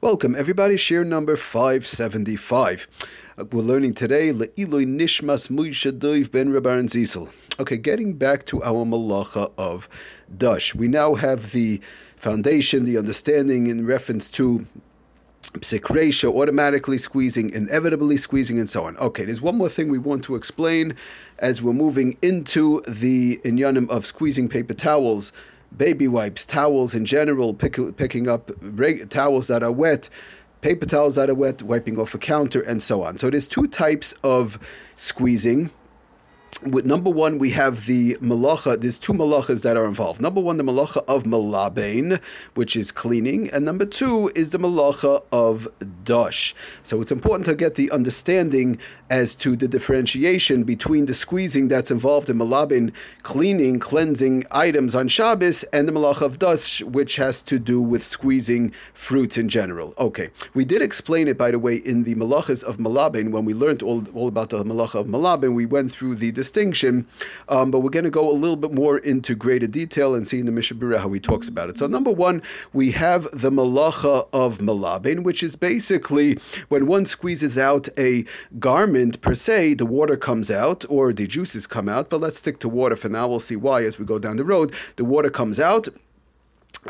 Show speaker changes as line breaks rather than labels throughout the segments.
Welcome, everybody. Shiur number 575. Uh, we're learning today Le'iloi Nishmas Muisha Doiv Ben Rabban Zisel. Okay, getting back to our malacha of Dush. We now have the foundation, the understanding in reference to psik reisha, automatically squeezing, inevitably squeezing, and so on. Okay, there's one more thing we want to explain as we're moving into the inyanim of squeezing paper towels baby wipes, towels in general, pick, picking up reg- towels that are wet, paper towels that are wet, wiping off a counter, and so on. So there's two types of squeezing with number one, we have the malacha. There's two malachas that are involved. Number one, the malacha of malabain, which is cleaning, and number two is the malacha of dush. So it's important to get the understanding as to the differentiation between the squeezing that's involved in malabain, cleaning, cleansing items on Shabbos, and the malacha of dush, which has to do with squeezing fruits in general. Okay, we did explain it, by the way, in the malachas of malabain when we learned all, all about the malacha of malabain. We went through the distinction, um, but we're going to go a little bit more into greater detail and see in the Mishna Berura how he talks about it. So, number one, we have the malacha of malabin, which is basically when one squeezes out a garment per se, the water comes out or the juices come out. But let's stick to water for now. We'll see why as we go down the road. The water comes out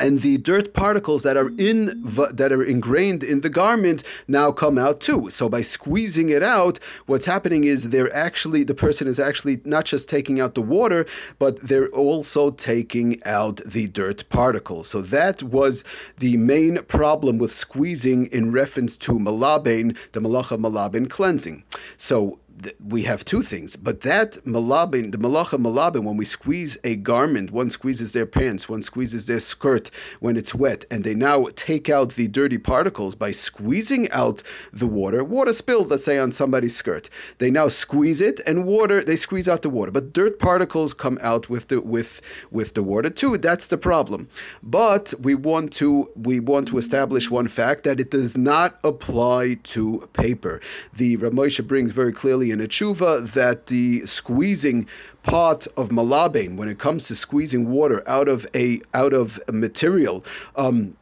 and the dirt particles that are in that are ingrained in the garment now come out too. So by squeezing it out, what's happening is they're actually the person is actually not just taking out the water, but they're also taking out the dirt particles. So that was the main problem with squeezing in reference to malabain, the malacha malabain cleansing. So we have two things, but that malabin, the malacha malabin, when we squeeze a garment, one squeezes their pants, one squeezes their skirt when it's wet, and they now take out the dirty particles by squeezing out the water. Water spilled, let's say, on somebody's skirt. They now squeeze it, and water, they squeeze out the water, but dirt particles come out with the with with the water too. That's the problem. But we want to we want to establish one fact that it does not apply to paper. The Ramosha brings very clearly in a tshuva that the squeezing part of malabain, when it comes to squeezing water out of a out of a material, um,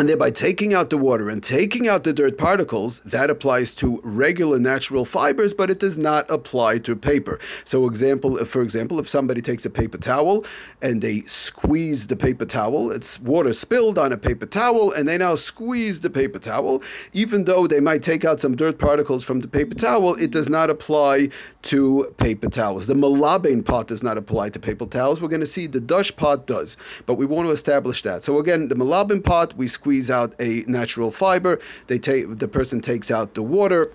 and thereby taking out the water and taking out the dirt particles, that applies to regular natural fibers, but it does not apply to paper. So, example, for example, if somebody takes a paper towel and they squeeze the paper towel, it's water spilled on a paper towel, and they now squeeze the paper towel, even though they might take out some dirt particles from the paper towel, it does not apply to paper towels. The malabain part does not apply to paper towels. We're going to see the dush part does, but we want to establish that. So again, the malabain part we squeeze squeeze out a natural fiber. They take the person takes out the water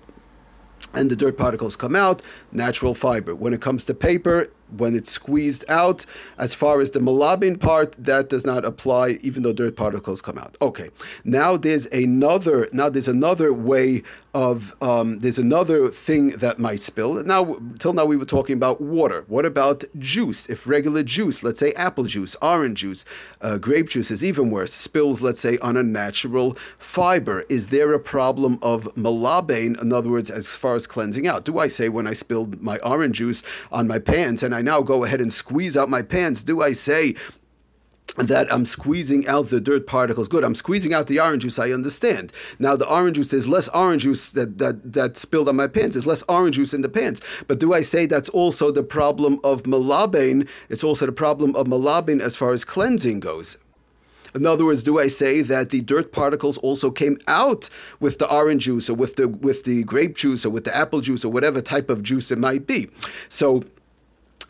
and the dirt particles come out, natural fiber. When it comes to paper, when it's squeezed out. As far as the malabin part, that does not apply, even though dirt particles come out. Okay, now there's another. Now there's another way of. Um, there's another thing that might spill. Now, till now we were talking about water. What about juice? If regular juice, let's say apple juice, orange juice, uh, grape juice is even worse. Spills, let's say, on a natural fiber. Is there a problem of malabin? In other words, as far as cleansing out, do I say when I spilled my orange juice on my pants and I now go ahead and squeeze out my pants, do I say that I'm squeezing out the dirt particles. Good, I'm squeezing out the orange juice. I understand. Now the orange juice, there's less orange juice that that that spilled on my pants. There's less orange juice in the pants. But do I say that's also the problem of malabain? It's also the problem of malabain as far as cleansing goes. In other words, do I say that the dirt particles also came out with the orange juice or with the with the grape juice or with the apple juice or whatever type of juice it might be? So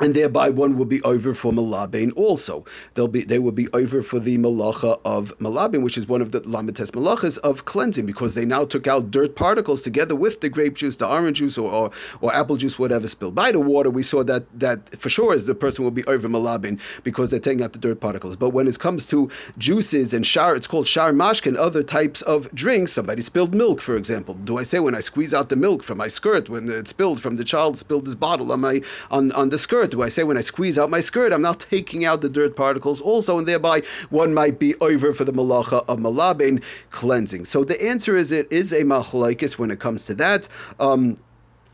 and thereby one will be over for malabin also. They'll be they will be over for the malacha of malabin, which is one of the lamites malachas of cleansing, because they now took out dirt particles together with the grape juice, the orange juice, or, or, or apple juice, whatever spilled by the water. We saw that that for sure is the person will be over malabin because they're taking out the dirt particles. But when it comes to juices and shar, it's called shar mashkin, other types of drinks. Somebody spilled milk, for example. Do I say when I squeeze out the milk from my skirt when it spilled from the child spilled his bottle on my on, on the skirt? Do I say when I squeeze out my skirt, I'm now taking out the dirt particles also, and thereby one might be over for the malacha of malabin cleansing. So the answer is it is a machlokes when it comes to that. Um,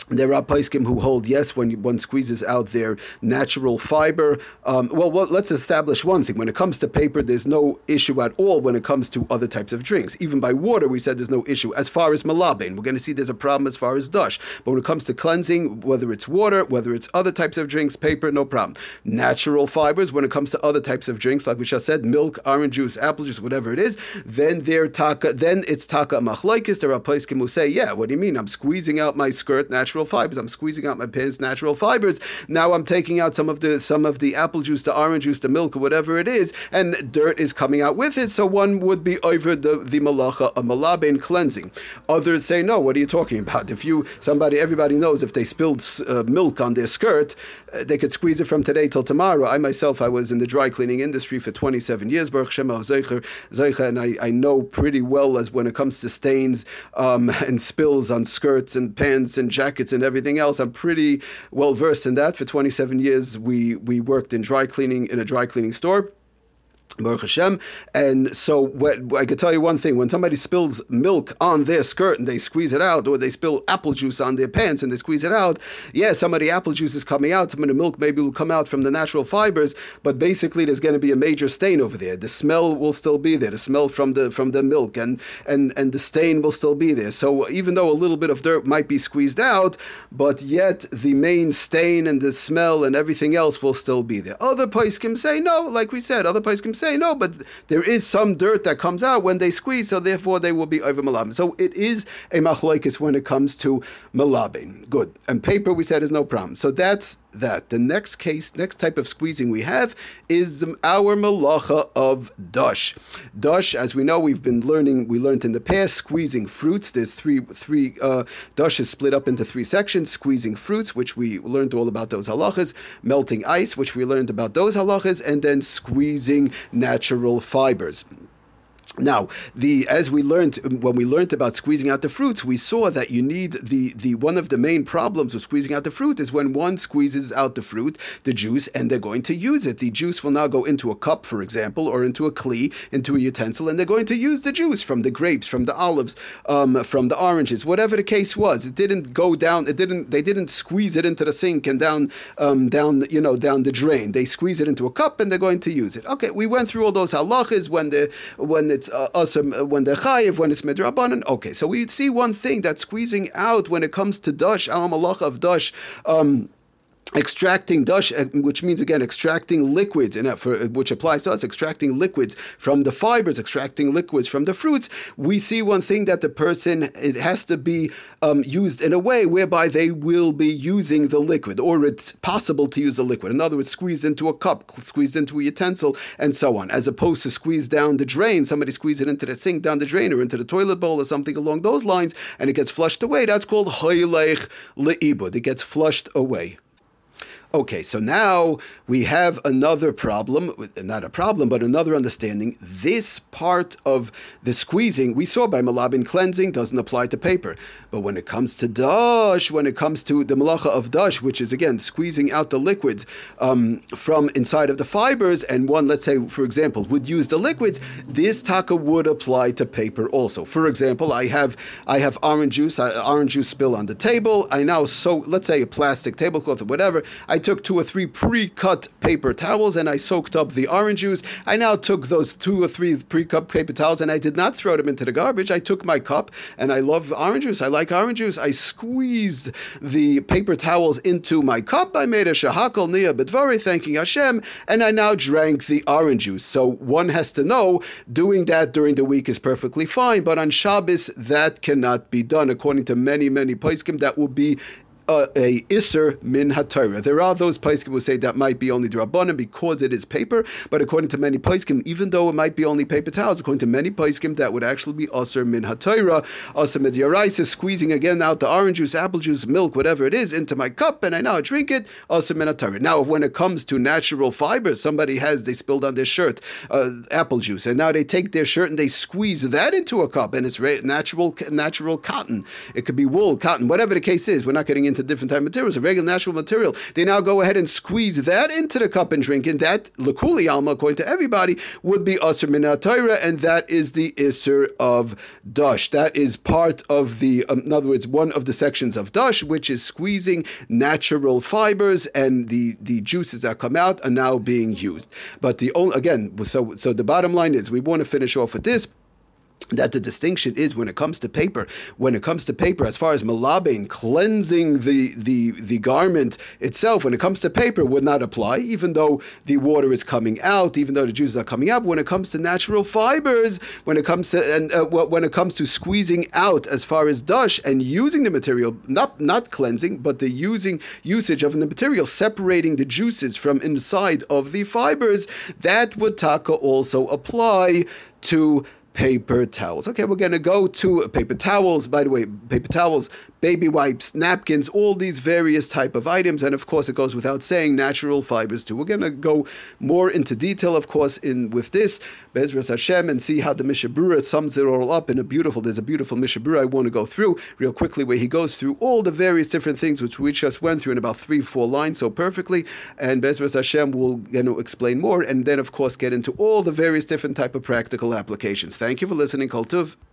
there are poskim who hold yes when one squeezes out their natural fiber. Um, well, well, let's establish one thing: when it comes to paper, there's no issue at all. When it comes to other types of drinks, even by water, we said there's no issue. As far as malabain, we're going to see there's a problem as far as dush. But when it comes to cleansing, whether it's water, whether it's other types of drinks, paper, no problem. Natural fibers, when it comes to other types of drinks, like we just said, milk, orange juice, apple juice, whatever it is, then taka. Then it's taka machlokes. There are poskim who say, yeah, what do you mean? I'm squeezing out my skirt, natural natural fibers. I'm squeezing out my pants, natural fibers. Now I'm taking out some of the some of the apple juice, the orange juice, the milk, or whatever it is, and dirt is coming out with it. So one would be over the the malacha, a malabin cleansing. Others say no. What are you talking about? If you somebody, everybody knows if they spilled uh, milk on their skirt, uh, they could squeeze it from today till tomorrow. I myself, I was in the dry cleaning industry for 27 years, Baruch Zeicher, and I, I know pretty well as when it comes to stains um, and spills on skirts and pants and jackets and everything else. I'm pretty well versed in that. For 27 years, we we worked in dry cleaning in a dry cleaning store. Baruch Hashem. And so what, I could tell you one thing: when somebody spills milk on their skirt and they squeeze it out, or they spill apple juice on their pants and they squeeze it out, yeah, some of the apple juice is coming out, some of the milk maybe will come out from the natural fibers, but basically there's going to be a major stain over there. The smell will still be there, the smell from the from the milk, and and and the stain will still be there. So even though a little bit of dirt might be squeezed out, but yet the main stain and the smell and everything else will still be there. Other can say no, like we said, other can say no, but there is some dirt that comes out when they squeeze, so therefore they will be over malabim. So it is a machlokes when it comes to malabim. Good. And paper we said is no problem. So that's that. The next case, next type of squeezing we have is our malacha of dush. Dush, as we know, we've been learning. We learned in the past squeezing fruits. There's three three uh, dush is split up into three sections. Squeezing fruits, which we learned all about those halachas. Melting ice, which we learned about those halachas, and then squeezing natural fibers. Now, the as we learned when we learned about squeezing out the fruits, we saw that you need the the one of the main problems with squeezing out the fruit is when one squeezes out the fruit, the juice, and they're going to use it. The juice will now go into a cup, for example, or into a kli, into a utensil, and they're going to use the juice from the grapes, from the olives, um, from the oranges, whatever the case was. It didn't go down. It didn't. They didn't squeeze it into the sink and down um, down you know down the drain. They squeeze it into a cup and they're going to use it. Okay, we went through all those halachas when the when it's uh, awesome uh, when they're chayiv, when it's midrabanan. Okay, so we see one thing that squeezing out when it comes to dash, our malach of dash. Um, extracting dash, uh, which means again extracting liquids, and for, uh, which applies to us, extracting liquids from the fibers, extracting liquids from the fruits. We see one thing that the person it has to be um, used in a way whereby they will be using the liquid, or it's possible to use the liquid. In other words, squeezed into a cup, squeezed into a utensil, and so on, as opposed to squeeze down the drain. Somebody squeeze it into the sink, down the drain, or into the toilet bowl, or something along those lines, and it gets flushed away. That's called hoylech leibud. It gets flushed away. Okay, so now we have another problem, not a problem, but another understanding. This part of the squeezing we saw by malabin cleansing doesn't apply to paper. But when it comes to dash, when it comes to the malacha of dash, which is again squeezing out the liquids um, from inside of the fibers, and one, let's say, for example, would use the liquids, this taka would apply to paper also. For example, I have I have orange juice, uh, orange juice spill on the table. I now so let's say a plastic tablecloth or whatever. I took two or three pre-cut paper towels and I soaked up the orange juice. I now took those two or three pre-cut paper towels and I did not throw them into the garbage. I took my cup and I love orange juice. I like orange juice. I squeezed the paper towels into my cup. I made a shehakol nihyeh bidvaro, thanking Hashem, and I now drank the orange juice. So one has to know doing that during the week is perfectly fine, but on Shabbos that cannot be done. According to many, many poskim, that will be a iser min haTorah. There are those poskim who say that might be only drabanan because it is paper, but according to many poskim, even though it might be only paper towels, according to many poskim, that would actually be iser min haTorah. Aser midyaraisa, squeezing again out the orange juice, apple juice, milk, whatever it is, into my cup, and I now drink it. Aser min haTorah. Now, when it comes to natural fibers, somebody has they spilled on their shirt uh, apple juice, and now they take their shirt and they squeeze that into a cup, and it's natural natural cotton. It could be wool, cotton, whatever the case is. We're not getting into different type of material, a regular natural material. They now go ahead and squeeze that into the cup and drink, and that lakuli alma, according to everybody, would be isser min haTorah, and that is the isser of dush. That is part of the, um, in other words, one of the sections of dush, which is squeezing natural fibers, and the the juices that come out are now being used. But the only again, so so the bottom line is we want to finish off with this that the distinction is when it comes to paper, when it comes to paper, as far as malabain, cleansing the, the, the garment itself, when it comes to paper, would not apply, even though the water is coming out, even though the juices are coming up. When it comes to natural fibers, when it comes to and uh, when it comes to squeezing out, as far as dush and using the material, not not cleansing, but the using usage of the material, separating the juices from inside of the fibers, that would taka also apply to paper towels. Okay, we're going to go to paper towels. By the way, paper towels baby wipes, napkins, all these various type of items, and of course it goes without saying natural fibers too. We're going to go more into detail, of course, in with this Bezras Hashem and see how the Mishna Berura sums it all up in a beautiful. There's a beautiful Mishna Berura I want to go through real quickly where he goes through all the various different things which we just went through in about three four lines so perfectly, and Bezras Hashem will you know explain more, and then of course get into all the various different type of practical applications. Thank you for listening, Kol tuv.